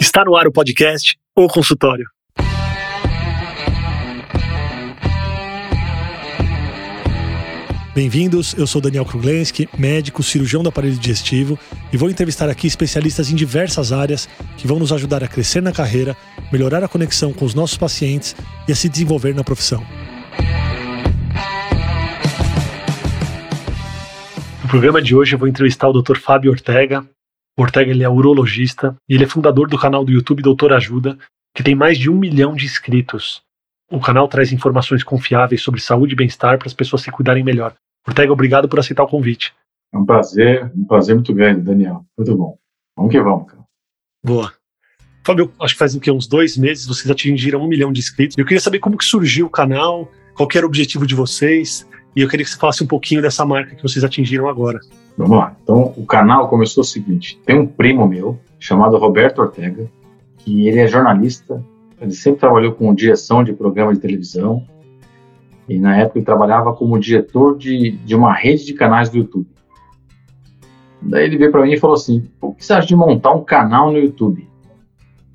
Está no ar o podcast O Consultório. Bem-vindos, eu sou Daniel Kruglenski, médico, cirurgião do aparelho digestivo e vou entrevistar aqui especialistas em diversas áreas que vão nos ajudar a crescer na carreira, melhorar a conexão com os nossos pacientes e a se desenvolver na profissão. No programa de hoje eu vou entrevistar o Dr. Fábio Ortega. Ortega ele é urologista e ele é fundador do canal do YouTube Doutor Ajuda, que tem mais de um milhão de inscritos. O canal traz informações confiáveis sobre saúde e bem-estar para as pessoas se cuidarem melhor. Ortega, obrigado por aceitar o convite. É um prazer, um prazer muito grande, Daniel. Muito bom. Vamos que vamos, cara. Boa. Fábio, acho que faz o quê? uns dois meses vocês atingiram um milhão de inscritos. Eu queria saber como que surgiu o canal, qual era o objetivo de vocês, e eu queria que você falasse um pouquinho dessa marca que vocês atingiram agora. Vamos lá. Então, o canal começou o seguinte: tem um primo meu, chamado Roberto Ortega, que ele é jornalista, ele sempre trabalhou com direção de programa de televisão, e na época ele trabalhava como diretor de, de uma rede de canais do YouTube. Daí ele veio para mim e falou assim: o que você acha de montar um canal no YouTube?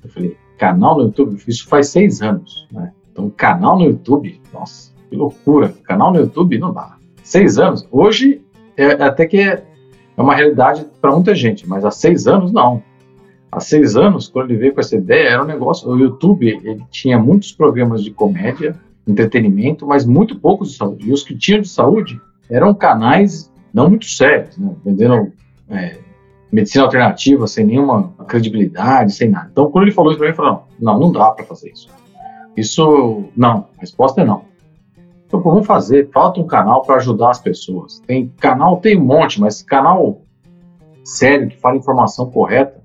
Eu falei: canal no YouTube? Isso faz seis anos. Né? Então, canal no YouTube? Nossa, que loucura. Canal no YouTube não dá. Seis anos? Hoje, é, até que é, é uma realidade para muita gente, mas há seis anos, não. Há seis anos, quando ele veio com essa ideia, era um negócio. O YouTube ele tinha muitos programas de comédia entretenimento, mas muito poucos de saúde. E os que tinham de saúde eram canais não muito sérios, né? vendendo é, medicina alternativa sem nenhuma credibilidade, sem nada. Então, quando ele falou isso para mim, eu falei, não, não, não dá para fazer isso. Isso, não, a resposta é não. Então, vamos fazer, falta um canal para ajudar as pessoas. Tem canal, tem um monte, mas canal sério, que fala informação correta,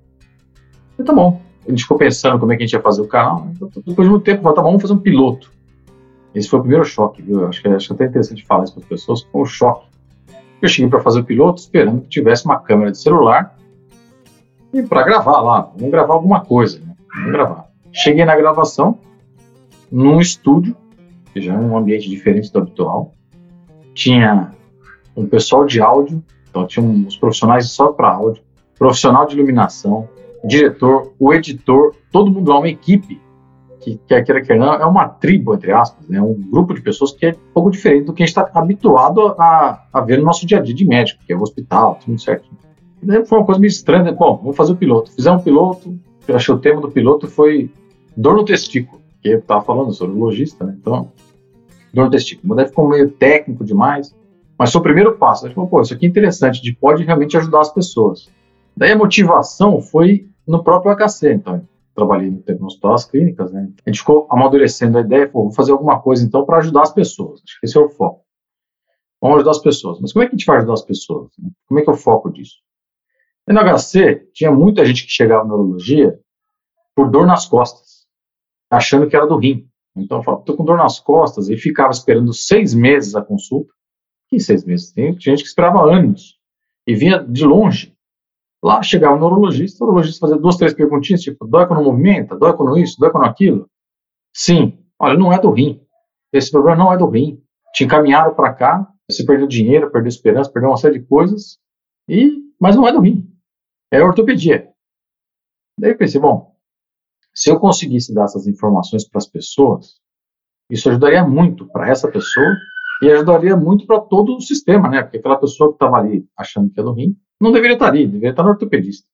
então, tá bom. A gente ficou pensando como é que a gente ia fazer o canal. Então, depois de muito tempo, falou, tá bom, vamos fazer um piloto. Esse foi o primeiro choque, viu? Acho que, acho até interessante falar isso para as pessoas, foi um choque. Eu cheguei para fazer o piloto esperando que tivesse uma câmera de celular e para gravar lá, vamos gravar alguma coisa, né? Vamos gravar. Cheguei na gravação, num estúdio, que já é um ambiente diferente do habitual. Tinha um pessoal de áudio, então tinha uns profissionais só para áudio, profissional de iluminação, diretor, o editor, todo mundo lá, uma equipe que quer queira quer não, é uma tribo, entre aspas, né? um grupo de pessoas que é um pouco diferente do que a gente está habituado a, a ver no nosso dia a dia de médico, que é o hospital, tudo certinho. E daí foi uma coisa meio estranha, né? bom, vamos fazer o piloto. Fizemos um piloto, eu achei o tema do piloto foi dor no testículo, que eu estava falando, sobre o logista, né? Então, dor no testículo. Mas ficou meio técnico demais, mas foi o primeiro passo. A gente falou, pô, isso aqui é interessante, de pode realmente ajudar as pessoas. Daí a motivação foi no próprio HC, então trabalhei no hospital das clínicas, né? A gente ficou amadurecendo a ideia, pô, vou fazer alguma coisa então para ajudar as pessoas. Acho que esse é o foco. Vamos ajudar as pessoas. Mas como é que a gente vai ajudar as pessoas? Né? Como é que é o foco disso? E no HC, tinha muita gente que chegava na neurologia por dor nas costas, achando que era do rim. Então, eu falava, tô com dor nas costas, e ficava esperando seis meses a consulta. Que seis meses? Tem gente que esperava anos. E vinha de longe. Lá chegava o neurologista, o neurologista fazia duas, três perguntinhas, tipo, dói quando movimenta, dói quando isso, dói quando aquilo? Sim. Olha, não é do rim. Esse problema não é do rim. Te encaminharam para cá, você perdeu dinheiro, perdeu esperança, perdeu uma série de coisas, e mas não é do rim. É ortopedia. Daí eu pensei, bom, se eu conseguisse dar essas informações para as pessoas, isso ajudaria muito para essa pessoa e ajudaria muito para todo o sistema, né? Porque aquela pessoa que estava ali achando que do rim, não deveria estar ali, deveria estar no ortopedista.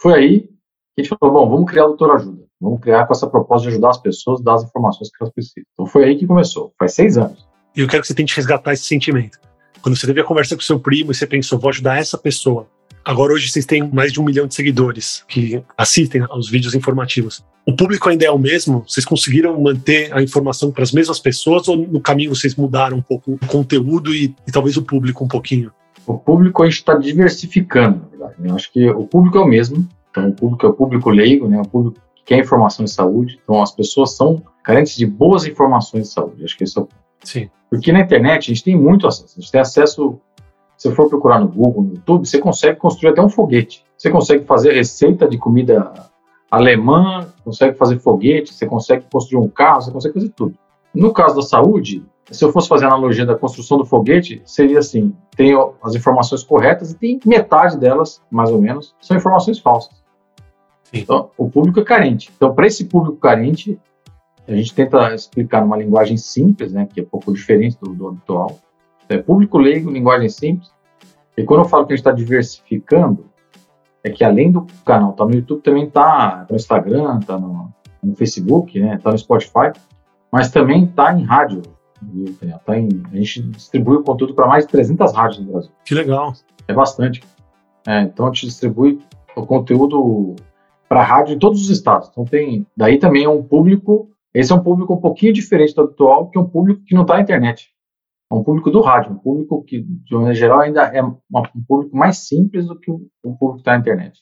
Foi aí que a gente falou, bom, vamos criar o Doutor Ajuda. Vamos criar com essa proposta de ajudar as pessoas, dar as informações que elas precisam. Então foi aí que começou, faz seis anos. E eu quero que você tente resgatar esse sentimento. Quando você teve a conversa com seu primo e você pensou, vou ajudar essa pessoa. Agora hoje vocês têm mais de um milhão de seguidores que assistem aos vídeos informativos. O público ainda é o mesmo? Vocês conseguiram manter a informação para as mesmas pessoas ou no caminho vocês mudaram um pouco o conteúdo e, e talvez o público um pouquinho? o público a gente está diversificando, na verdade. Né? Eu acho que o público é o mesmo, então o público é o público leigo, né? o público que quer informação de saúde, então as pessoas são carentes de boas informações de saúde, acho que esse é o Sim. Porque na internet a gente tem muito acesso, a gente tem acesso, você for procurar no Google, no YouTube, você consegue construir até um foguete, você consegue fazer receita de comida alemã, consegue fazer foguete, você consegue construir um carro, você consegue fazer tudo. No caso da saúde, se eu fosse fazer a analogia da construção do foguete, seria assim: tem as informações corretas e tem metade delas, mais ou menos, são informações falsas. Sim. Então, o público é carente. Então, para esse público carente, a gente tenta explicar numa linguagem simples, né, que é um pouco diferente do, do habitual. É público leigo, linguagem simples. E quando eu falo que a gente está diversificando, é que além do canal tá no YouTube, também tá no Instagram, tá no, no Facebook, né, tá no Spotify, mas também tá em rádio. Tá em, a gente distribui o conteúdo para mais de 300 rádios no Brasil. Que legal. É bastante. É, então a gente distribui o conteúdo para rádio em todos os estados. Então tem, daí também é um público esse é um público um pouquinho diferente do habitual, que é um público que não está na internet. É um público do rádio, um público que, de maneira geral, ainda é um público mais simples do que o, público na internet.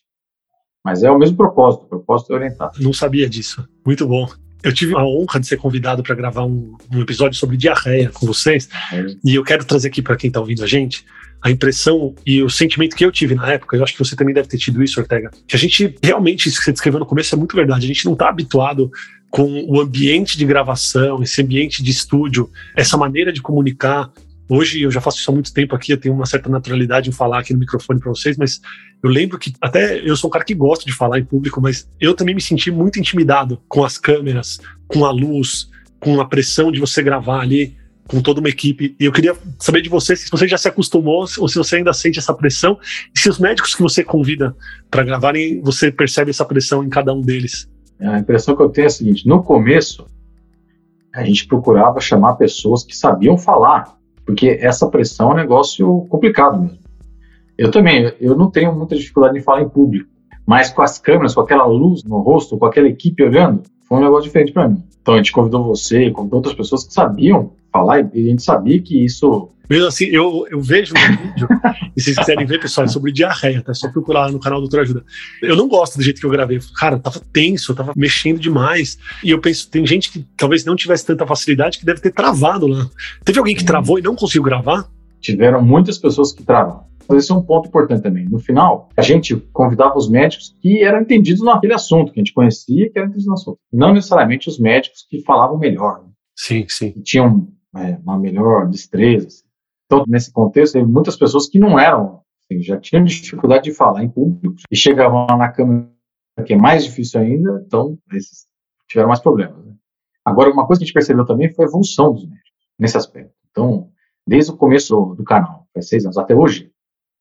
Mas é o mesmo propósito, o propósito é orientado. Não sabia disso. Muito bom. Eu tive a honra de ser convidado para gravar um, um, episódio sobre diarreia com vocês. É. E eu quero trazer aqui para quem está ouvindo a gente a impressão e o sentimento que eu tive na época, eu acho que você também deve ter tido isso, Ortega, que a gente realmente, isso que você descreveu no começo é muito verdade, a gente não está habituado com o ambiente de gravação, esse ambiente de estúdio, essa maneira de comunicar. Hoje eu já faço isso há muito tempo aqui, eu tenho uma certa naturalidade em falar aqui no microfone para vocês, mas eu lembro que até eu sou um cara que gosta de falar em público, mas eu também me senti muito intimidado com as câmeras, com a luz, com a pressão de você gravar ali com toda uma equipe. E eu queria saber de você se você já se acostumou ou se você ainda sente essa pressão e se os médicos que você convida para gravarem, você percebe essa pressão em cada um deles. A impressão que eu tenho é a seguinte: no começo, a gente procurava chamar pessoas que sabiam falar, porque essa pressão é um negócio complicado mesmo. Eu também, eu não tenho muita dificuldade em falar em público, mas com as câmeras, com aquela luz no rosto, com aquela equipe olhando, foi um negócio diferente para mim. Então a gente convidou você, convidou outras pessoas que sabiam falar e a gente sabia que isso mesmo assim, eu, eu vejo no vídeo, e se vocês quiserem ver, pessoal, é sobre diarreia, tá? É só procurar lá no canal Doutor Ajuda. Eu não gosto do jeito que eu gravei. Cara, tava tenso, tava mexendo demais. E eu penso, tem gente que talvez não tivesse tanta facilidade que deve ter travado lá. Teve alguém que travou e não conseguiu gravar? Tiveram muitas pessoas que travaram. Esse é um ponto importante também. No final, a gente convidava os médicos que eram entendidos naquele assunto, que a gente conhecia, que eram entendidos no assunto. Não necessariamente os médicos que falavam melhor. Né? Sim, sim. Que tinham é, uma melhor destreza. Então, nesse contexto, tem muitas pessoas que não eram, assim, já tinham dificuldade de falar em público e chegavam lá na câmera, que é mais difícil ainda, então esses tiveram mais problemas. Né? Agora, uma coisa que a gente percebeu também foi a evolução dos médicos nesse aspecto. Então, desde o começo do canal, faz seis anos até hoje,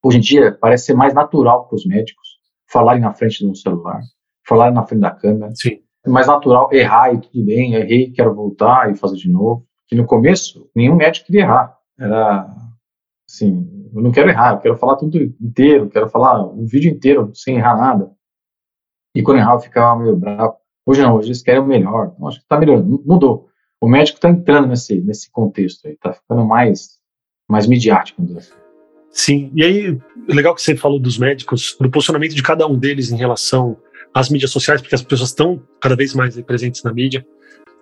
hoje em dia parece ser mais natural para os médicos falarem na frente do celular, falarem na frente da câmera. Sim. É mais natural errar e tudo bem, errei, quero voltar e fazer de novo. Que no começo, nenhum médico queria errar. Era assim, eu não quero errar, eu quero falar tudo inteiro, quero falar o vídeo inteiro sem errar nada. E quando errar eu ficava meio bravo. Hoje não, hoje eles querem o melhor. Então, acho que está melhorando, mudou. O médico está entrando nesse, nesse contexto aí, está ficando mais, mais midiático. Assim. Sim, e aí, legal que você falou dos médicos, do posicionamento de cada um deles em relação às mídias sociais, porque as pessoas estão cada vez mais presentes na mídia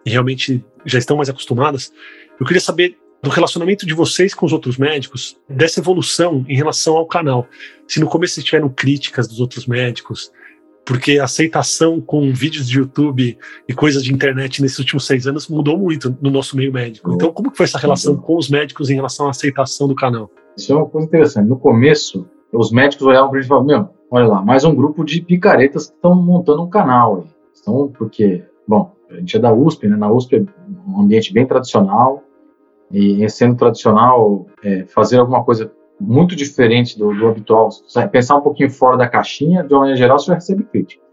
e realmente já estão mais acostumadas. Eu queria saber do relacionamento de vocês com os outros médicos, dessa evolução em relação ao canal. Se no começo vocês tiveram críticas dos outros médicos, porque a aceitação com vídeos de YouTube e coisas de internet nesses últimos seis anos mudou muito no nosso meio médico. Então, como que foi essa relação com os médicos em relação à aceitação do canal? Isso é uma coisa interessante. No começo, os médicos olhavam para a gente e falavam, meu, olha lá, mais um grupo de picaretas que estão montando um canal. Então, porque, bom, a gente é da USP, né? Na USP é um ambiente bem tradicional, e sendo tradicional, é, fazer alguma coisa muito diferente do, do habitual, pensar um pouquinho fora da caixinha, de uma maneira geral, você vai receber crítica.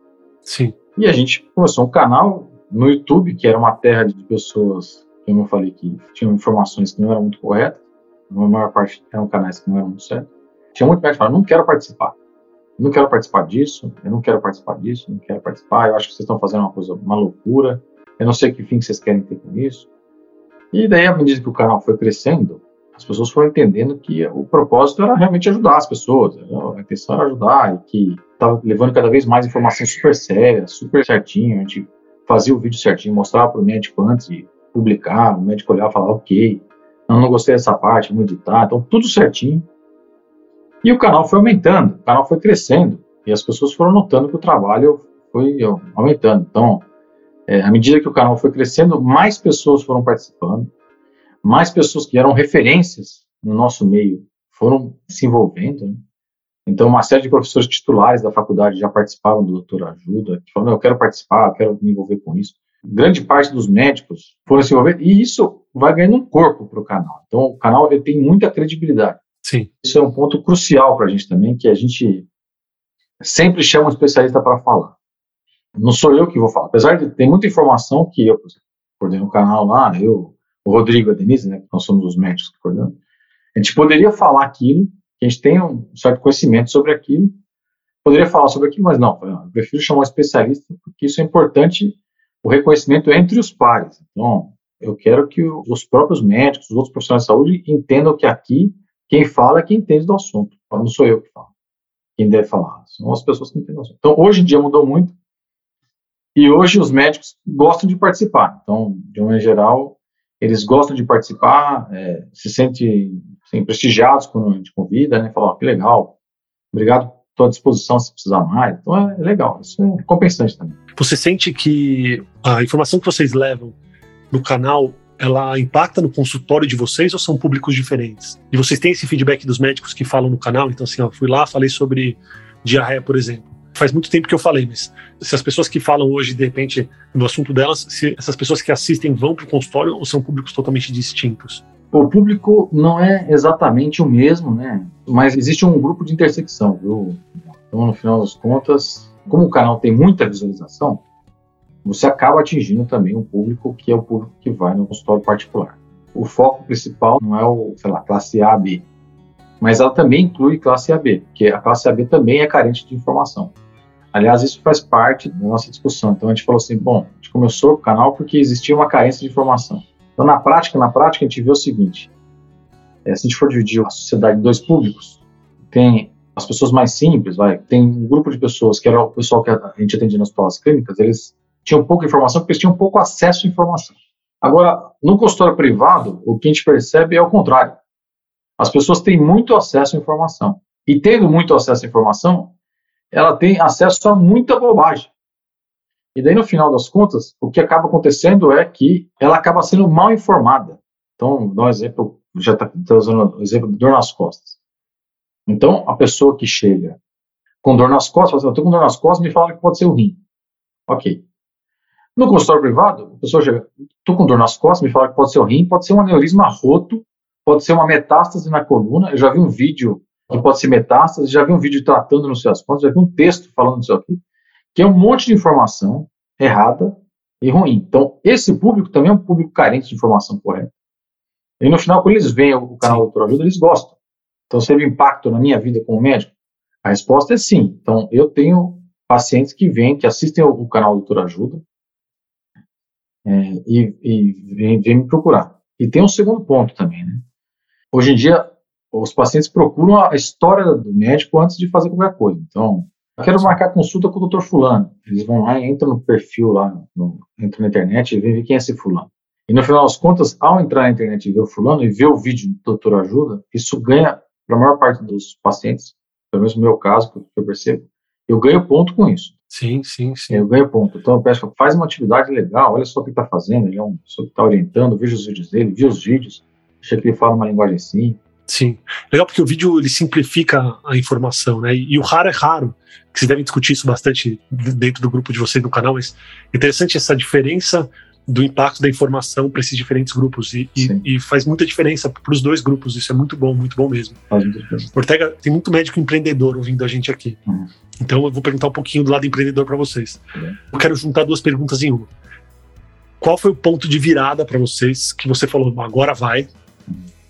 Sim. E a gente começou um canal no YouTube, que era uma terra de pessoas, como eu falei, que tinham informações que não eram muito corretas, a maior parte eram canais que não eram muito certos. Tinha muito médico falando, não quero participar. Não quero participar disso, eu não quero participar disso, não quero participar, eu acho que vocês estão fazendo uma coisa, uma loucura, eu não sei que fim que vocês querem ter com isso. E daí, à medida que o canal foi crescendo, as pessoas foram entendendo que o propósito era realmente ajudar as pessoas, né? a intenção era ajudar, e que estava levando cada vez mais informação super séria, super certinho, a gente fazia o vídeo certinho, mostrava para o médico antes de publicar, o médico olhava e falava, ok, não, não gostei dessa parte, vamos editar, então tudo certinho. E o canal foi aumentando, o canal foi crescendo, e as pessoas foram notando que o trabalho foi aumentando. Então, é, à medida que o canal foi crescendo, mais pessoas foram participando, mais pessoas que eram referências no nosso meio foram se envolvendo. Né? Então, uma série de professores titulares da faculdade já participaram do Doutor Ajuda, que falaram, eu quero participar, eu quero me envolver com isso. Grande parte dos médicos foram se envolver, e isso vai ganhando um corpo para o canal. Então, o canal ele tem muita credibilidade. Sim. Isso é um ponto crucial para a gente também, que a gente sempre chama um especialista para falar. Não sou eu que vou falar. Apesar de ter muita informação que eu, coordeno o canal lá, eu, o Rodrigo a Denise, né, nós somos os médicos que coordenam, a gente poderia falar aquilo, a gente tem um certo conhecimento sobre aquilo, poderia falar sobre aquilo, mas não, eu prefiro chamar um especialista, porque isso é importante, o reconhecimento entre os pares. Então, eu quero que os próprios médicos, os outros profissionais de saúde entendam que aqui quem fala é quem entende do assunto. Não sou eu que falo. Quem deve falar. São as pessoas que entendem do assunto. Então, hoje em dia mudou muito. E hoje os médicos gostam de participar. Então, de uma geral, eles gostam de participar, é, se sentem assim, prestigiados quando a gente convida, né? Falam, oh, que legal, obrigado, estou à disposição se precisar mais. Então é, é legal, isso é compensante também. Você sente que a informação que vocês levam no canal ela impacta no consultório de vocês ou são públicos diferentes? E vocês têm esse feedback dos médicos que falam no canal? Então, assim, ó, fui lá, falei sobre diarreia, por exemplo. Faz muito tempo que eu falei, mas se as pessoas que falam hoje, de repente, no assunto delas, se essas pessoas que assistem vão para o consultório ou são públicos totalmente distintos? O público não é exatamente o mesmo, né? Mas existe um grupo de intersecção, viu? Então, no final das contas, como o canal tem muita visualização, você acaba atingindo também um público que é o público que vai no consultório particular. O foco principal não é o, sei lá, classe A, B, mas ela também inclui classe AB, porque a classe AB também é carente de informação. Aliás, isso faz parte da nossa discussão. Então a gente falou assim, bom, a gente começou o canal porque existia uma carência de informação. Então na prática, na prática a gente vê o seguinte: é, se a gente for dividir a sociedade em dois públicos, tem as pessoas mais simples, vai, tem um grupo de pessoas que era o pessoal que a gente atendia nas provas clínicas, eles tinham pouca informação porque eles tinham pouco acesso à informação. Agora, no consultório privado, o que a gente percebe é o contrário. As pessoas têm muito acesso à informação. E tendo muito acesso à informação, ela tem acesso a muita bobagem. E daí, no final das contas, o que acaba acontecendo é que ela acaba sendo mal informada. Então, dá um exemplo, já está tá usando o exemplo de dor nas costas. Então, a pessoa que chega com dor nas costas, fala assim, eu estou com dor nas costas, me fala que pode ser o rim. Ok. No consultório privado, a pessoa chega, estou com dor nas costas, me fala que pode ser o rim, pode ser um aneurisma roto, pode ser uma metástase na coluna. Eu já vi um vídeo que pode ser metástase, já vi um vídeo tratando não sei as contas, já vi um texto falando isso aqui, que é um monte de informação errada e ruim. Então, esse público também é um público carente de informação correta. E no final, quando eles veem o canal Doutor Ajuda, eles gostam. Então, teve impacto na minha vida como médico? A resposta é sim. Então, eu tenho pacientes que vêm, que assistem o canal Doutor Ajuda, é, e, e vem, me procurar. E tem um segundo ponto também, né? Hoje em dia, os pacientes procuram a história do médico antes de fazer qualquer coisa. Então, eu quero marcar consulta com o doutor fulano. Eles vão lá entram no perfil lá, no, entram na internet e veem quem é esse fulano. E no final das contas, ao entrar na internet e ver o fulano e ver o vídeo do doutor ajuda, isso ganha, para a maior parte dos pacientes, pelo menos no meu caso, que eu percebo, eu ganho ponto com isso. Sim, sim, sim. Eu ganho ponto. Então eu peço, faz uma atividade legal, olha só o que está fazendo, ele é um pessoa que está orientando, veja os vídeos dele, vi os vídeos, achei que ele fala uma linguagem assim. Sim. Legal porque o vídeo ele simplifica a informação, né? E, o raro é raro, que vocês devem discutir isso bastante dentro do grupo de vocês no canal, mas interessante essa diferença do impacto da informação para esses diferentes grupos e, e, e faz muita diferença para os dois grupos. Isso é muito bom, muito bom mesmo. Ortega, tem muito médico empreendedor ouvindo a gente aqui. Uhum. Então eu vou perguntar um pouquinho do lado empreendedor para vocês. Uhum. Eu quero juntar duas perguntas em uma. Qual foi o ponto de virada para vocês que você falou, agora vai?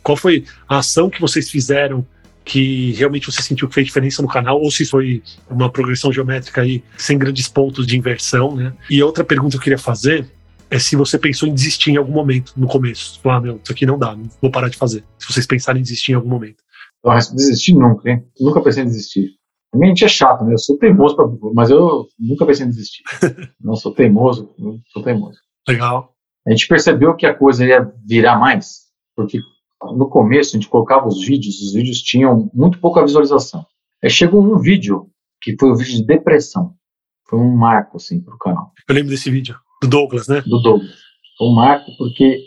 Qual foi a ação que vocês fizeram que realmente você sentiu que fez diferença no canal, ou se foi uma progressão geométrica aí sem grandes pontos de inversão, né? E outra pergunta que eu queria fazer é se você pensou em desistir em algum momento no começo. Falar, ah, meu, isso aqui não dá, não vou parar de fazer. Se vocês pensarem em desistir em algum momento. Nossa, desistir nunca, hein? Nunca pensei em desistir. A mente é chato, né? Eu sou teimoso, pra, mas eu nunca pensei em desistir. não sou teimoso, não sou teimoso. Legal. A gente percebeu que a coisa ia virar mais, porque no começo a gente colocava os vídeos, os vídeos tinham muito pouca visualização. Aí chegou um vídeo, que foi o um vídeo de depressão. Foi um marco, assim, pro canal. Eu lembro desse vídeo. Do Douglas, né? Do Douglas. Um marco porque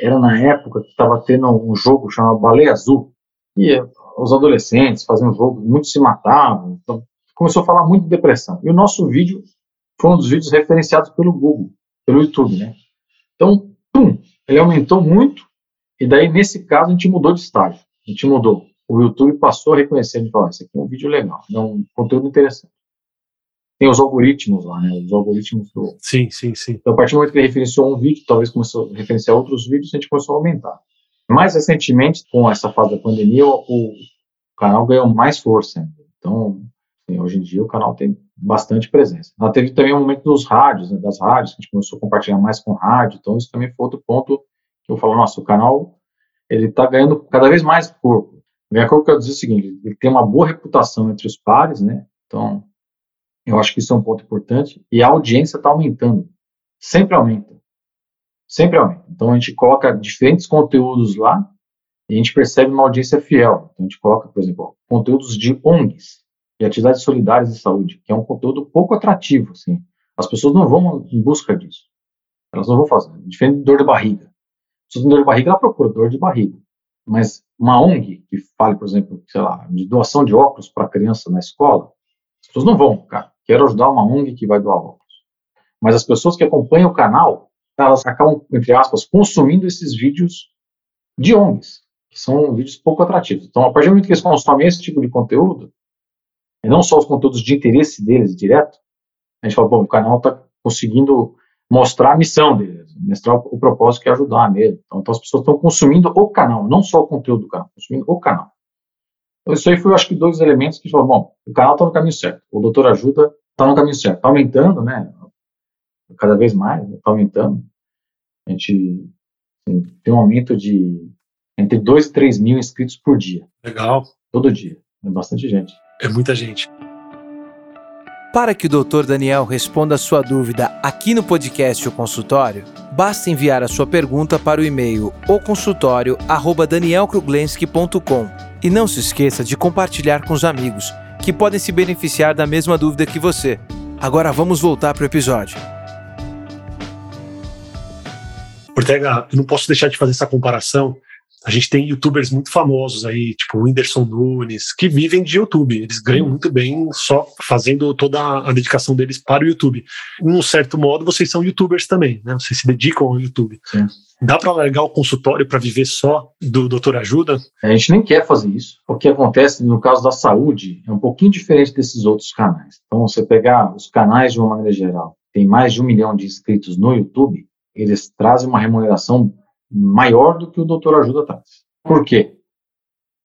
era na época que estava tendo um jogo chamado Baleia Azul. E os adolescentes faziam jogo, muitos se matavam. Então, começou a falar muito de depressão. E o nosso vídeo foi um dos vídeos referenciados pelo Google, pelo YouTube, né? Então, pum, ele aumentou muito. E daí, nesse caso, a gente mudou de estágio. A gente mudou. O YouTube passou a reconhecer, a gente falou, esse aqui é um vídeo legal, é um conteúdo interessante. Tem os algoritmos lá, né? Os algoritmos do... Sim, sim, sim. Então, a partir do momento que ele referenciou um vídeo, talvez começou a referenciar outros vídeos, a gente começou a aumentar. Mais recentemente, com essa fase da pandemia, o, o canal ganhou mais força. Então, assim, hoje em dia, o canal tem bastante presença. Ela teve também um momento dos rádios, né, das rádios, que a gente começou a compartilhar mais com rádio, então isso também foi outro ponto eu falo, nossa, o canal, ele está ganhando cada vez mais corpo. Ganhar corpo quer dizer o seguinte, ele tem uma boa reputação entre os pares, né, então eu acho que isso é um ponto importante, e a audiência está aumentando, sempre aumenta. Sempre aumenta. Então a gente coloca diferentes conteúdos lá e a gente percebe uma audiência fiel. Então a gente coloca, por exemplo, conteúdos de ONGs, de atividades solidárias de saúde, que é um conteúdo pouco atrativo, assim. As pessoas não vão em busca disso. Elas não vão fazer. Diferente de dor de barriga. Se tem dor de barriga, ela procura dor de barriga. Mas uma ONG que fale, por exemplo, sei lá, de doação de óculos para criança na escola, as pessoas não vão, cara. Quero ajudar uma ONG que vai doar óculos. Mas as pessoas que acompanham o canal, elas acabam, entre aspas, consumindo esses vídeos de ONGs, que são vídeos pouco atrativos. Então, a partir do momento que eles consomem esse tipo de conteúdo, e não só os conteúdos de interesse deles direto, a gente fala, bom, o canal está conseguindo mostrar a missão deles, mostrar o, propósito que é ajudar mesmo. Então, então as pessoas estão consumindo o canal, não só o conteúdo do canal, consumindo o canal. Então, isso aí foi, acho que, dois elementos que falaram, bom, o canal está no caminho certo, o doutor ajuda está no caminho certo, está aumentando, né? cada vez mais, está né, aumentando. A gente assim, tem um aumento de entre 2 e 3 mil inscritos por dia. Legal. Todo dia. É bastante gente. É muita gente. Para que o Dr. Daniel responda a sua dúvida aqui no podcast O Consultório, basta enviar a sua pergunta para o e-mail oconsultório@danielkruglenski.com e não se esqueça de compartilhar com os amigos que podem se beneficiar da mesma dúvida que você. Agora vamos voltar para o episódio. Ortega, eu não posso deixar de fazer essa comparação. A gente tem youtubers muito famosos aí, tipo o Whindersson Nunes, que vivem de YouTube. Eles ganham muito bem só fazendo toda a dedicação deles para o YouTube. Em um certo modo, vocês são youtubers também, né? Vocês se dedicam ao YouTube. Sim. Dá para largar o consultório para viver só do Doutor Ajuda? A gente nem quer fazer isso. O que acontece no caso da saúde é um pouquinho diferente desses outros canais. Então, você pegar os canais de uma maneira geral, tem mais de um milhão de inscritos no YouTube, eles trazem uma remuneração maior do que o doutor ajuda traz. Por quê?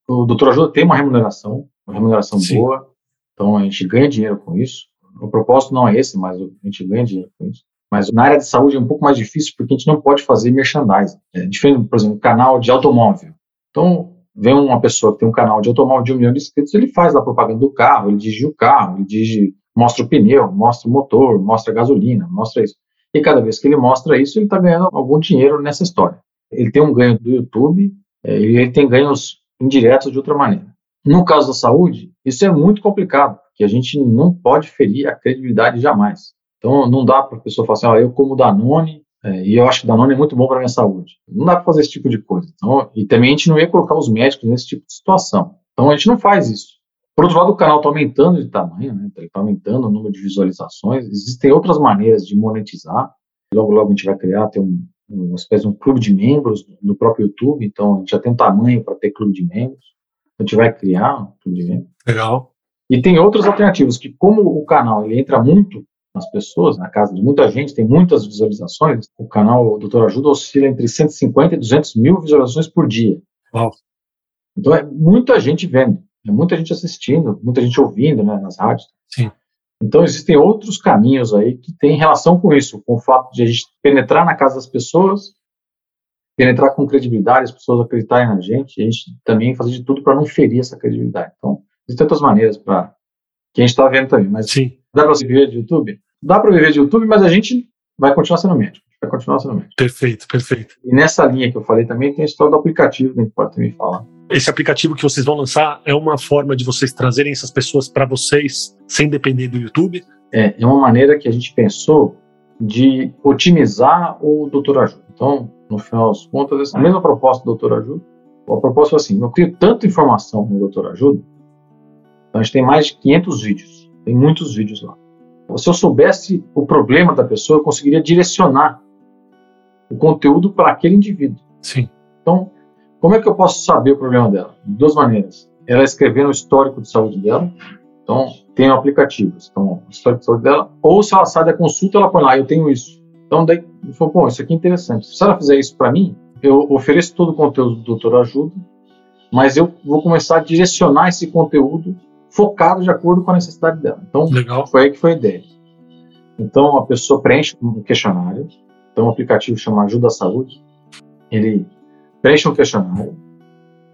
O doutor ajuda tem uma remuneração, uma remuneração Sim. boa, então a gente ganha dinheiro com isso. O propósito não é esse, mas a gente ganha dinheiro com isso. Mas na área de saúde é um pouco mais difícil porque a gente não pode fazer merchandising. É diferente, por exemplo, canal de automóvel. Então, vem uma pessoa que tem um canal de automóvel de um milhão de inscritos, ele faz a propaganda do carro, ele dirige o carro, ele dirige, mostra o pneu, mostra o motor, mostra a gasolina, mostra isso. E cada vez que ele mostra isso, ele está ganhando algum dinheiro nessa história. Ele tem um ganho do YouTube é, e ele tem ganhos indiretos de outra maneira. No caso da saúde, isso é muito complicado, porque a gente não pode ferir a credibilidade jamais. Então, não dá para a pessoa falar assim, eu como Danone, é, e eu acho que Danone é muito bom para minha saúde. Não dá para fazer esse tipo de coisa. Então, e também a gente não ia colocar os médicos nesse tipo de situação. Então, a gente não faz isso. Por outro lado, o canal está aumentando de tamanho, né? está aumentando o número de visualizações. Existem outras maneiras de monetizar. Logo, logo a gente vai criar, ter um, uma espécie de um clube de membros do próprio YouTube. Então, a gente já tem um tamanho para ter clube de membros. A gente vai criar um clube de membros. Legal. E tem outras alternativas que, como o canal ele entra muito nas pessoas, na casa de muita gente, tem muitas visualizações, o canal Doutor Ajuda oscila entre 150 e 200 mil visualizações por dia. Uau. Então é muita gente vendo. É muita gente assistindo, muita gente ouvindo né, nas rádios. Sim. Então, existem outros caminhos aí que têm relação com isso, com o fato de a gente penetrar na casa das pessoas, penetrar com credibilidade, as pessoas acreditarem na gente, e a gente também fazer de tudo para não ferir essa credibilidade. Então, existem outras maneiras para que a gente está vendo também. Mas Sim. dá para viver de YouTube? Dá para viver de YouTube, mas a gente vai continuar sendo médico. Vai continuar sendo médico. Perfeito, perfeito. E nessa linha que eu falei também, tem a história do aplicativo que a gente pode também falar esse aplicativo que vocês vão lançar é uma forma de vocês trazerem essas pessoas para vocês sem depender do YouTube? É, é uma maneira que a gente pensou de otimizar o Doutor Ajuda. Então, no final das contas, essa mesma proposta do Doutor Ajuda, A proposta foi assim: eu crio tanta informação no Doutor Ajuda, então a gente tem mais de 500 vídeos, tem muitos vídeos lá. Se eu soubesse o problema da pessoa, eu conseguiria direcionar o conteúdo para aquele indivíduo. Sim. Então, como é que eu posso saber o problema dela? De duas maneiras. Ela escrevendo o histórico de saúde dela, então tem aplicativos, então o histórico de saúde dela, ou se ela sai da consulta, ela põe lá, eu tenho isso. Então daí, eu falo, bom, isso aqui é interessante. Se ela fizer isso para mim, eu ofereço todo o conteúdo do Doutor Ajuda, mas eu vou começar a direcionar esse conteúdo focado de acordo com a necessidade dela. Então, Legal. foi aí que foi a ideia. Então, a pessoa preenche um questionário, então, um aplicativo chama Ajuda à Saúde, ele preenche um questionário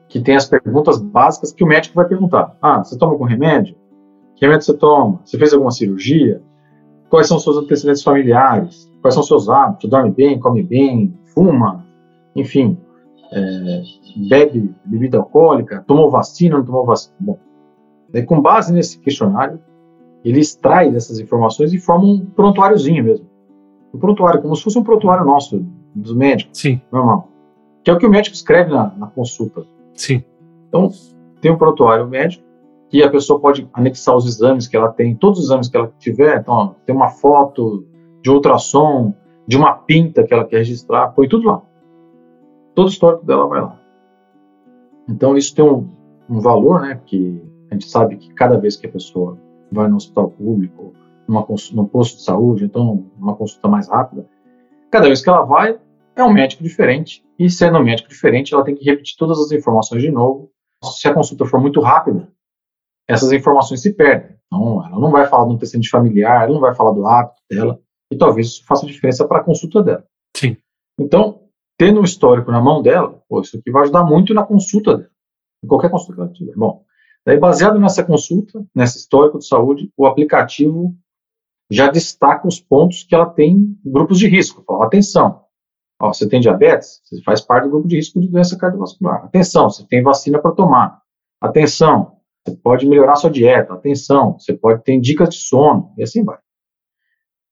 que tem as perguntas básicas que o médico vai perguntar. Ah, você toma algum remédio? Que remédio você toma? Você fez alguma cirurgia? Quais são os seus antecedentes familiares? Quais são os seus hábitos? Dorme bem, come bem, fuma? Enfim, é, bebe bebida alcoólica? Tomou vacina, não tomou vacina? Bom, daí, com base nesse questionário, ele extrai dessas informações e forma um prontuáriozinho mesmo. Um prontuário, como se fosse um prontuário nosso, dos médicos, Sim, normal. Que é o que o médico escreve na, na consulta. sim. Então, tem um prontuário médico que a pessoa pode anexar os exames que ela tem, todos os exames que ela tiver. Então, ó, tem uma foto de ultrassom, de uma pinta que ela quer registrar, põe tudo lá. Todo o histórico dela vai lá. Então, isso tem um, um valor, né? Porque a gente sabe que cada vez que a pessoa vai no hospital público, numa, cons- num posto de saúde, então, uma consulta mais rápida, cada vez que ela vai, é um médico diferente. E sendo um médico diferente, ela tem que repetir todas as informações de novo. Se a consulta for muito rápida, essas informações se perdem. Então, ela não vai falar do antecedente familiar, ela não vai falar do hábito dela, e talvez isso faça diferença para a consulta dela. Sim. Então, tendo um histórico na mão dela, pô, isso aqui vai ajudar muito na consulta dela, em qualquer consulta que ela tiver. Bom, daí baseado nessa consulta, nesse histórico de saúde, o aplicativo já destaca os pontos que ela tem grupos de risco. Fala, atenção, ó, você tem diabetes, você faz parte do grupo de risco de doença cardiovascular. Atenção, você tem vacina para tomar. Atenção, você pode melhorar sua dieta. Atenção, você pode ter dicas de sono, e assim vai.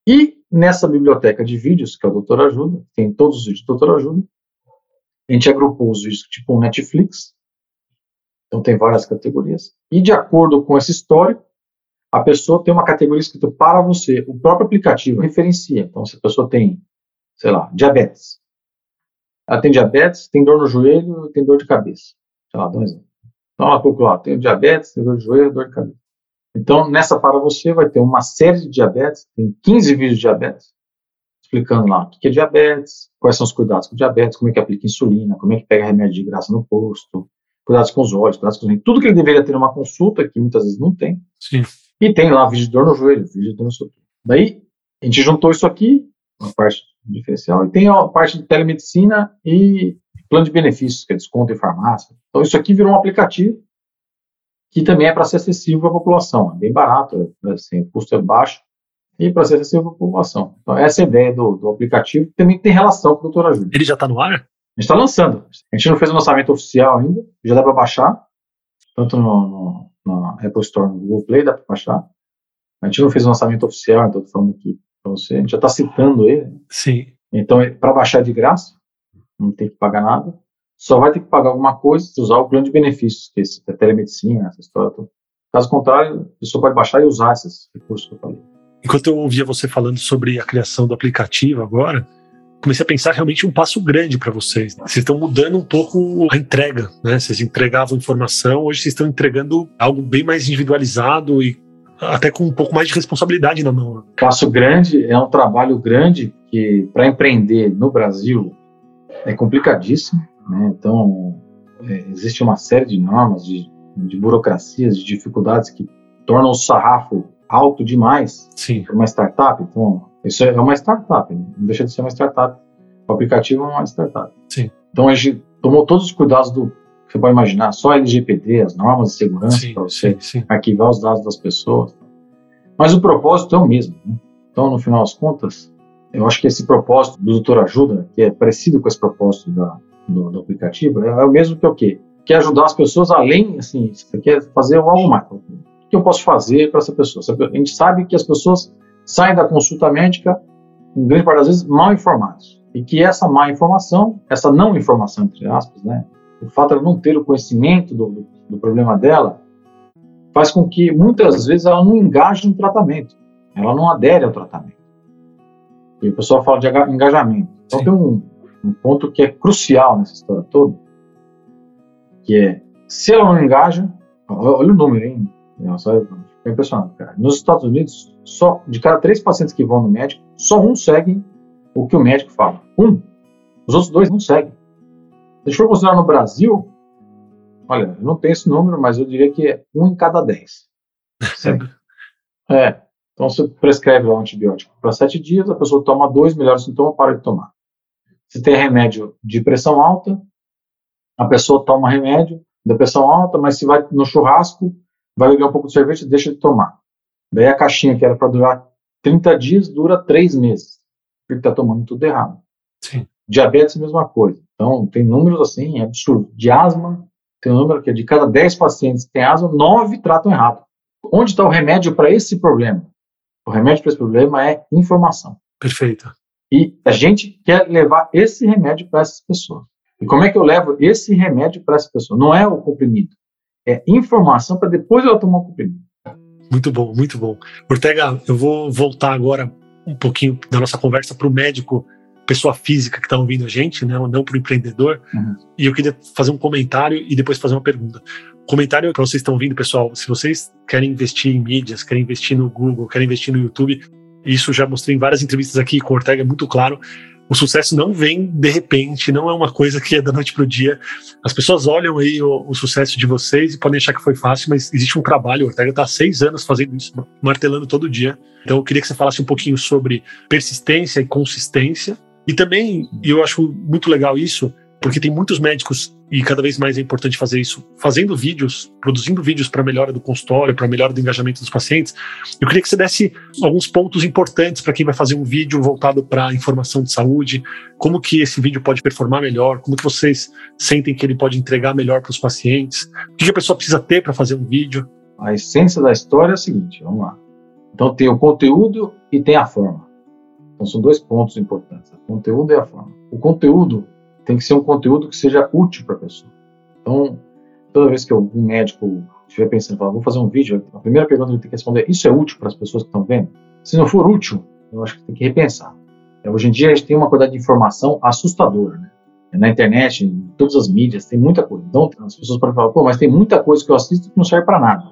E nessa biblioteca de vídeos, que é o Doutor Ajuda, tem todos os vídeos do Doutor Ajuda, a gente agrupou os vídeos tipo um Netflix, então tem várias categorias, e de acordo com esse histórico, a pessoa tem uma categoria escrita para você, o próprio aplicativo referencia. Então, se a pessoa tem, sei lá, diabetes, ela tem diabetes, tem dor no joelho, tem dor de cabeça. Sei lá, dá um exemplo. Então, ela colocou lá, tem diabetes, tem dor de joelho, dor de cabeça. Então, nessa para você vai ter uma série de diabetes, tem 15 vídeos de diabetes, explicando lá o que é diabetes, quais são os cuidados com diabetes, como é que aplica insulina, como é que pega remédio de graça no posto, cuidados com os olhos, cuidados com os rins, tudo que ele deveria ter numa consulta, que muitas vezes não tem. Sim. E tem lá vídeo de dor no joelho, vídeo de dor no seu Daí, a gente juntou isso aqui, uma parte diferencial, e tem a parte de telemedicina e plano de benefícios, que é desconto em farmácia. Então, isso aqui virou um aplicativo que também é para ser acessível à população. É bem barato, é, assim, o custo é baixo e para ser acessível à população. Então, essa é a ideia do, do aplicativo, que também tem relação com o Doutor Ajuda. Ele já está no ar? A gente está lançando. A gente não fez o lançamento oficial ainda, já dá para baixar, tanto no, no, no Apple Store, no Google Play, dá para baixar. A gente não fez o lançamento oficial, então estou falando aqui você. A gente já está citando ele. Sim. Então, para baixar é de graça, não tem que pagar nada. Só vai ter que pagar alguma coisa se usar o plano de benefícios, que é a telemedicina, essa história toda. Caso contrário, a pessoa pode baixar e usar esses recursos que eu falei. Enquanto eu ouvia você falando sobre a criação do aplicativo agora, comecei a pensar realmente um passo grande para vocês. Vocês estão mudando um pouco a entrega, né? Vocês entregavam informação, hoje vocês estão entregando algo bem mais individualizado e até com um pouco mais de responsabilidade na mão. Passo grande é um trabalho grande que para empreender no Brasil é complicadíssimo, né? Então é, existe uma série de normas, de, de burocracias, de dificuldades que tornam o sarrafo alto demais para uma startup. Então isso é uma startup, né? não deixa de ser uma startup. O aplicativo é uma startup. Sim. Então a gente tomou todos os cuidados do você pode imaginar, só LGPD, as normas de segurança para você sim, sim. arquivar os dados das pessoas. Mas o propósito é o mesmo. né? Então, no final das contas, eu acho que esse propósito do Doutor Ajuda, que é parecido com esse propósito da, do, do aplicativo, é, é o mesmo que o quê? Que é ajudar as pessoas além, assim, você quer fazer algo mais. O que eu posso fazer para essa pessoa? A gente sabe que as pessoas saem da consulta médica, em grande parte das vezes, mal informadas. E que essa má informação, essa não informação, entre aspas, né? O fato de ela não ter o conhecimento do, do, problema dela, faz com que muitas vezes ela não engaje no tratamento, ela não adere ao tratamento. E o pessoal fala de engajamento. Então Sim. tem um, um ponto que é crucial nessa história toda, que é, se ela não engaja, olha o número, hein? Nossa, é impressionante, cara. Nos Estados Unidos, só de cada três pacientes que vão no médico, só um segue o que o médico fala. Um. Os outros dois não seguem. Se a gente for considerar no Brasil, olha, eu não tenho esse número, mas eu diria que é um em cada dez. Segue. é. Então você prescreve um antibiótico para sete dias, a pessoa toma dois, melhora o sintoma, para de tomar. Se tem remédio de pressão alta, a pessoa toma remédio da pressão alta, mas se vai no churrasco, vai beber um pouco de cerveja, deixa de tomar. Daí a caixinha que era para durar 30 dias, dura 3 meses. Porque está tomando tudo errado. Sim. Diabetes, mesma coisa. Então, tem números assim, absurdos. De asma, tem um número que é de cada 10 pacientes que têm asma, 9 tratam errado. Onde está o remédio para esse problema? O remédio para esse problema é informação. Perfeito. E a gente quer levar esse remédio para essas pessoas. E como é que eu levo esse remédio para essa pessoa? Não é o comprimido, é informação para depois ela tomar o comprimido. Muito bom, muito bom. Ortega, eu vou voltar agora um pouquinho da nossa conversa para o médico, pessoa física que está ouvindo a gente, né, não para o empreendedor. Uhum. E eu queria fazer um comentário e depois fazer uma pergunta. Comentário para vocês estão ouvindo, pessoal. Se vocês querem investir em mídias, querem investir no Google, querem investir no YouTube, isso já mostrei em várias entrevistas aqui com o Ortega, é muito claro o sucesso não vem de repente, não é uma coisa que é da noite para o dia. As pessoas olham aí o, o, sucesso de vocês e podem achar que foi fácil, mas existe um trabalho. O Ortega está há seis anos fazendo isso, martelando todo dia. Então eu queria que você falasse um pouquinho sobre persistência e consistência. E também, eu acho muito legal isso, porque tem muitos médicos e cada vez mais é importante fazer isso, fazendo vídeos, produzindo vídeos para melhora do consultório, para melhora do engajamento dos pacientes. Eu queria que você desse alguns pontos importantes para quem vai fazer um vídeo voltado para informação de saúde, como que esse vídeo pode performar melhor, como que vocês sentem que ele pode entregar melhor para os pacientes, o que a pessoa precisa ter para fazer um vídeo. A essência da história é a seguinte, vamos lá. Então tem o conteúdo e tem a forma. Então são dois pontos importantes, conteúdo e a forma. O conteúdo tem que ser um conteúdo que seja útil para a pessoa. Então, toda vez que algum médico estiver pensando, falar, vou fazer um vídeo, a primeira pergunta que ele tem que responder, isso é útil para as pessoas que estão vendo? Se não for útil, eu acho que tem que repensar. É, hoje em dia a gente tem uma quantidade de informação assustadora, né? Na internet, em todas as mídias, tem muita coisa. Então, as pessoas podem falar, pô, mas tem muita coisa que eu assisto que não serve para nada.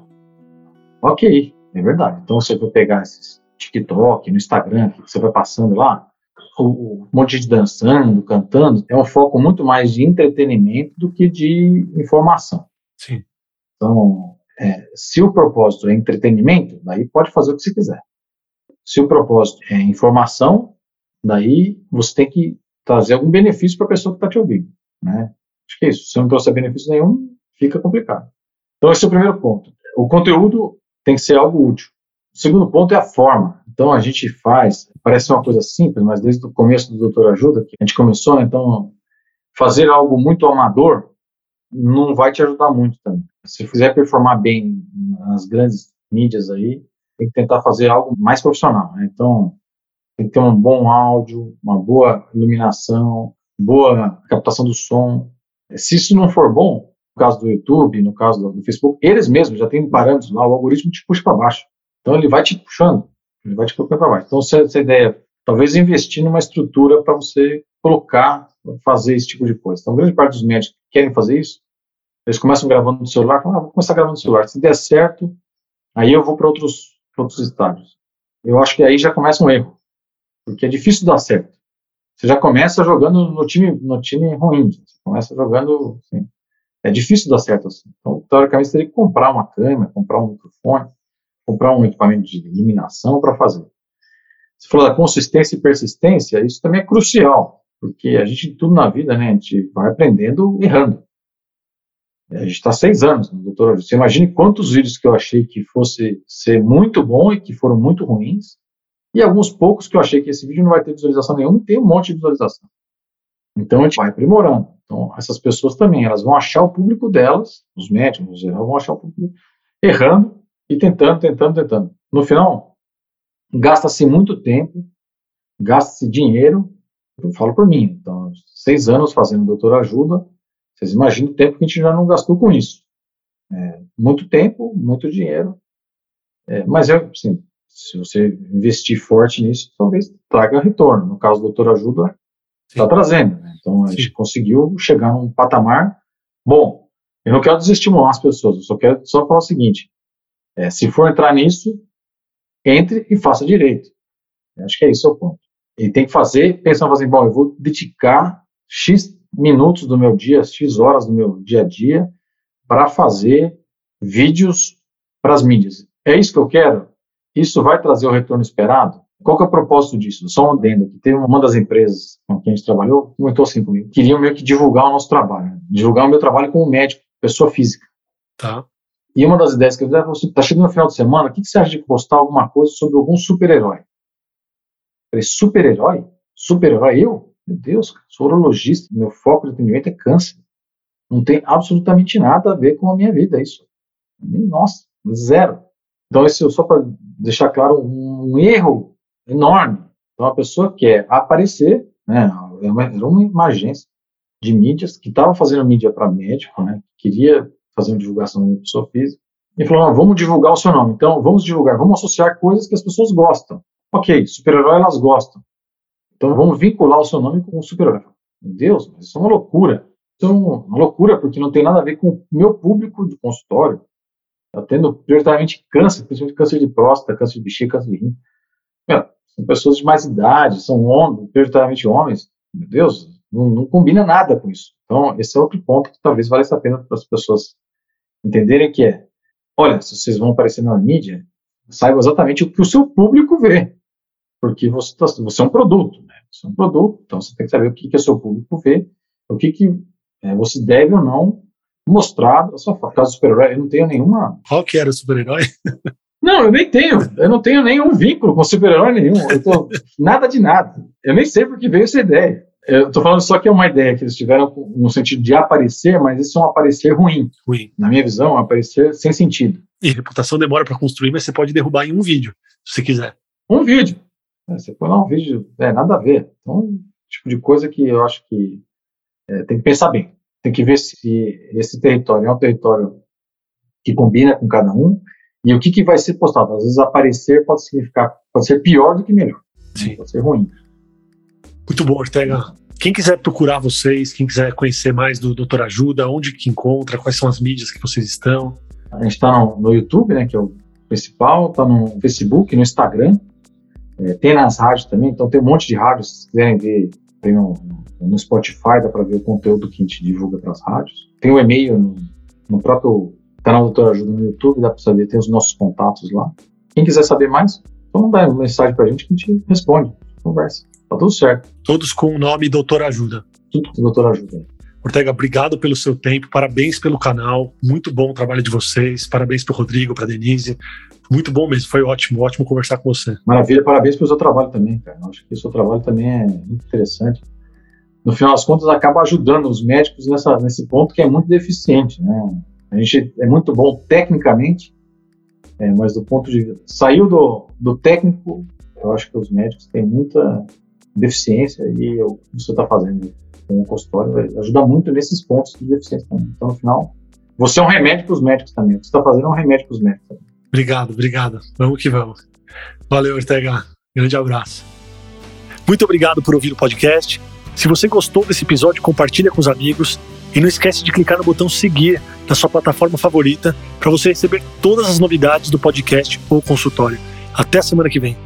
Ok, é verdade. Então, você vai pegar esses TikTok, no Instagram, que você vai passando lá, o, monte de dançando, cantando, é um foco muito mais de entretenimento do que de informação. Sim. Então, é, se o propósito é entretenimento, daí pode fazer o que você quiser. Se o propósito é informação, daí você tem que trazer algum benefício para a pessoa que está te ouvindo, né? Acho que é isso. Se não trouxer benefício nenhum, fica complicado. Então, esse é o primeiro ponto. O conteúdo tem que ser algo útil. O segundo ponto é a forma. Então a gente faz, parece uma coisa simples, mas desde o começo do Doutor Ajuda, que a gente começou, então fazer algo muito amador não vai te ajudar muito também. Se fizer performar bem nas grandes mídias aí, tem que tentar fazer algo mais profissional. Né? Então tem que ter um bom áudio, uma boa iluminação, boa captação do som. Se isso não for bom, no caso do YouTube, no caso do Facebook, eles mesmos já têm parâmetros lá, o algoritmo te puxa para baixo. Então ele vai te puxando. Ele vai te colocar para baixo. Então, se essa ideia, talvez investir numa estrutura para você colocar, fazer esse tipo de coisa. Então, grande parte dos médicos que querem fazer isso, eles começam gravando no celular, falam, ah, vou começar gravando no celular. Se der certo, aí eu vou para outros, outros estádios. Eu acho que aí já começa um erro, porque é difícil dar certo. Você já começa jogando no time, no time ruim. Você começa jogando, assim, é difícil dar certo assim. Então, teoricamente, você teria que comprar uma câmera, comprar um microfone comprar um equipamento de iluminação para fazer. Você falou da consistência e persistência, isso também é crucial, porque a gente, tudo na vida, né, a gente vai aprendendo errando. A gente está seis anos, né, doutor. Você imagine quantos vídeos que eu achei que fosse ser muito bom e que foram muito ruins, e alguns poucos que eu achei que esse vídeo não vai ter visualização nenhuma e tem um monte de visualização. Então a gente vai aprimorando. Então essas pessoas também, elas vão achar o público delas, os médicos no geral vão achar o público errando e tentando, tentando, tentando. No final, gasta-se muito tempo, gasta-se dinheiro, eu falo por mim, então, seis anos fazendo doutor ajuda, Vocês imaginam o tempo que a gente já não gastou com isso. É, muito tempo, muito dinheiro. É, mas, eu, assim, se você investir forte nisso, talvez traga retorno. No caso do Doutor Ajuda, está trazendo. Né? Então, a Sim. gente conseguiu chegar num patamar bom. Eu não quero desestimular as pessoas, eu só quero só falar o seguinte: é, se for entrar nisso, entre e faça direito. Eu acho que é isso o ponto. E tem que fazer, pensando assim, bom, eu vou dedicar X minutos do meu dia, X horas do meu dia a dia para fazer vídeos para as mídias. É isso que eu quero? Isso vai trazer o retorno esperado? Qual que é o propósito disso? Só um adendo aqui. Teve uma das empresas com quem a gente trabalhou, comentou assim comigo, queriam meio que divulgar o nosso trabalho, né? divulgar o meu trabalho como médico, pessoa física. Tá. E uma das ideias que eu dei, você está chegando no final de semana, o que, que você acha de postar alguma coisa sobre algum super-herói? Falei, super-herói? Super-herói? Eu? Meu Deus, sou urologista, meu foco de atendimento é câncer. Não tem absolutamente nada a ver com a minha vida, isso. Nossa, zero. Então, esse só para deixar claro um, erro enorme. Então, a pessoa quer aparecer, né, era uma, era uma agência de mídias que estava fazendo mídia para médico, né, queria fazer uma divulgação da pessoa física, e falou, ah, vamos divulgar o seu nome. Então, vamos divulgar, vamos associar coisas que as pessoas gostam. Ok, super-herói elas gostam. Então, vamos vincular o seu nome com o super-herói. Meu Deus, isso é uma loucura. Isso é uma loucura, porque não tem nada a ver com o meu público de consultório. Está tendo prioritariamente câncer, principalmente câncer de próstata, câncer de bexiga, câncer de rim. Meu, são pessoas de mais idade, são homens, prioritariamente homens. Meu Deus, não, não, combina nada com isso. Então, esse é outro ponto que talvez valha a pena para as pessoas entenderem que é, olha, se vocês vão aparecer na mídia, saiba exatamente o que o seu público vê, porque você, tá, você é um produto, né? Você é um produto, então você tem que saber o que, que o seu público vê, o que, que é, você deve ou não mostrar da sua forma. Caso super-herói, eu não tenho nenhuma. Qual que era o super-herói? Não, eu nem tenho. Eu não tenho nenhum vínculo com super-herói nenhum. Eu tô, nada de nada. Eu nem sei por que veio essa ideia. Eu tô falando só que é uma ideia que eles tiveram no sentido de aparecer, mas isso é um aparecer ruim. Ruim. Na minha visão, é um aparecer sem sentido. E reputação demora para construir, mas você pode derrubar em um vídeo, se quiser. Um vídeo. É, você põe lá um vídeo, é nada a ver. Então, tipo de coisa que eu acho que é, tem que pensar bem. Tem que ver se esse território é um território que combina com cada um e o que, que vai ser postado. Às vezes aparecer pode significar, pode ser pior do que melhor. Sim. Pode ser ruim. Muito bom, Ortega. Quem quiser procurar vocês, quem quiser conhecer mais do Doutor Ajuda, onde que encontra, quais são as mídias que vocês estão? A gente está no, YouTube, né, que é o principal, está no Facebook, no Instagram, é, tem nas rádios também, então tem um monte de rádios, se quiserem ver, tem no, no Spotify, dá para ver o conteúdo que a gente divulga para as rádios. Tem o um e-mail no, no, próprio canal Doutor Ajuda no YouTube, dá para saber, tem os nossos contatos lá. Quem quiser saber mais, só mandar uma mensagem para a gente que a gente responde, conversa. Tá tudo certo. Todos com o nome Doutor Ajuda. Tudo com Doutor Ajuda. Ortega, obrigado pelo seu tempo, parabéns pelo canal, muito bom o trabalho de vocês, parabéns para o Rodrigo, para Denise, muito bom mesmo, foi ótimo, ótimo conversar com você. Maravilha, parabéns pelo seu trabalho também, cara. Eu acho que o seu trabalho também é muito interessante no final das contas, acaba ajudando os médicos nessa, nesse ponto que é muito deficiente. Né? A gente é muito bom tecnicamente, é, mas do ponto de saiu do, do técnico, eu acho que os médicos têm muita deficiência e o que você está fazendo com o consultório ajuda muito nesses pontos de deficiência também. Então, no final, você é um remédio para os médicos também. O que você está fazendo é um remédio para os médicos também. Obrigado, obrigado. Vamos que vamos. Valeu, Ortega. Grande abraço. Muito obrigado por ouvir o podcast. Se você gostou desse episódio, compartilha com os amigos e não esquece de clicar no botão seguir na sua plataforma favorita para você receber todas as novidades do podcast ou consultório. Até semana que vem.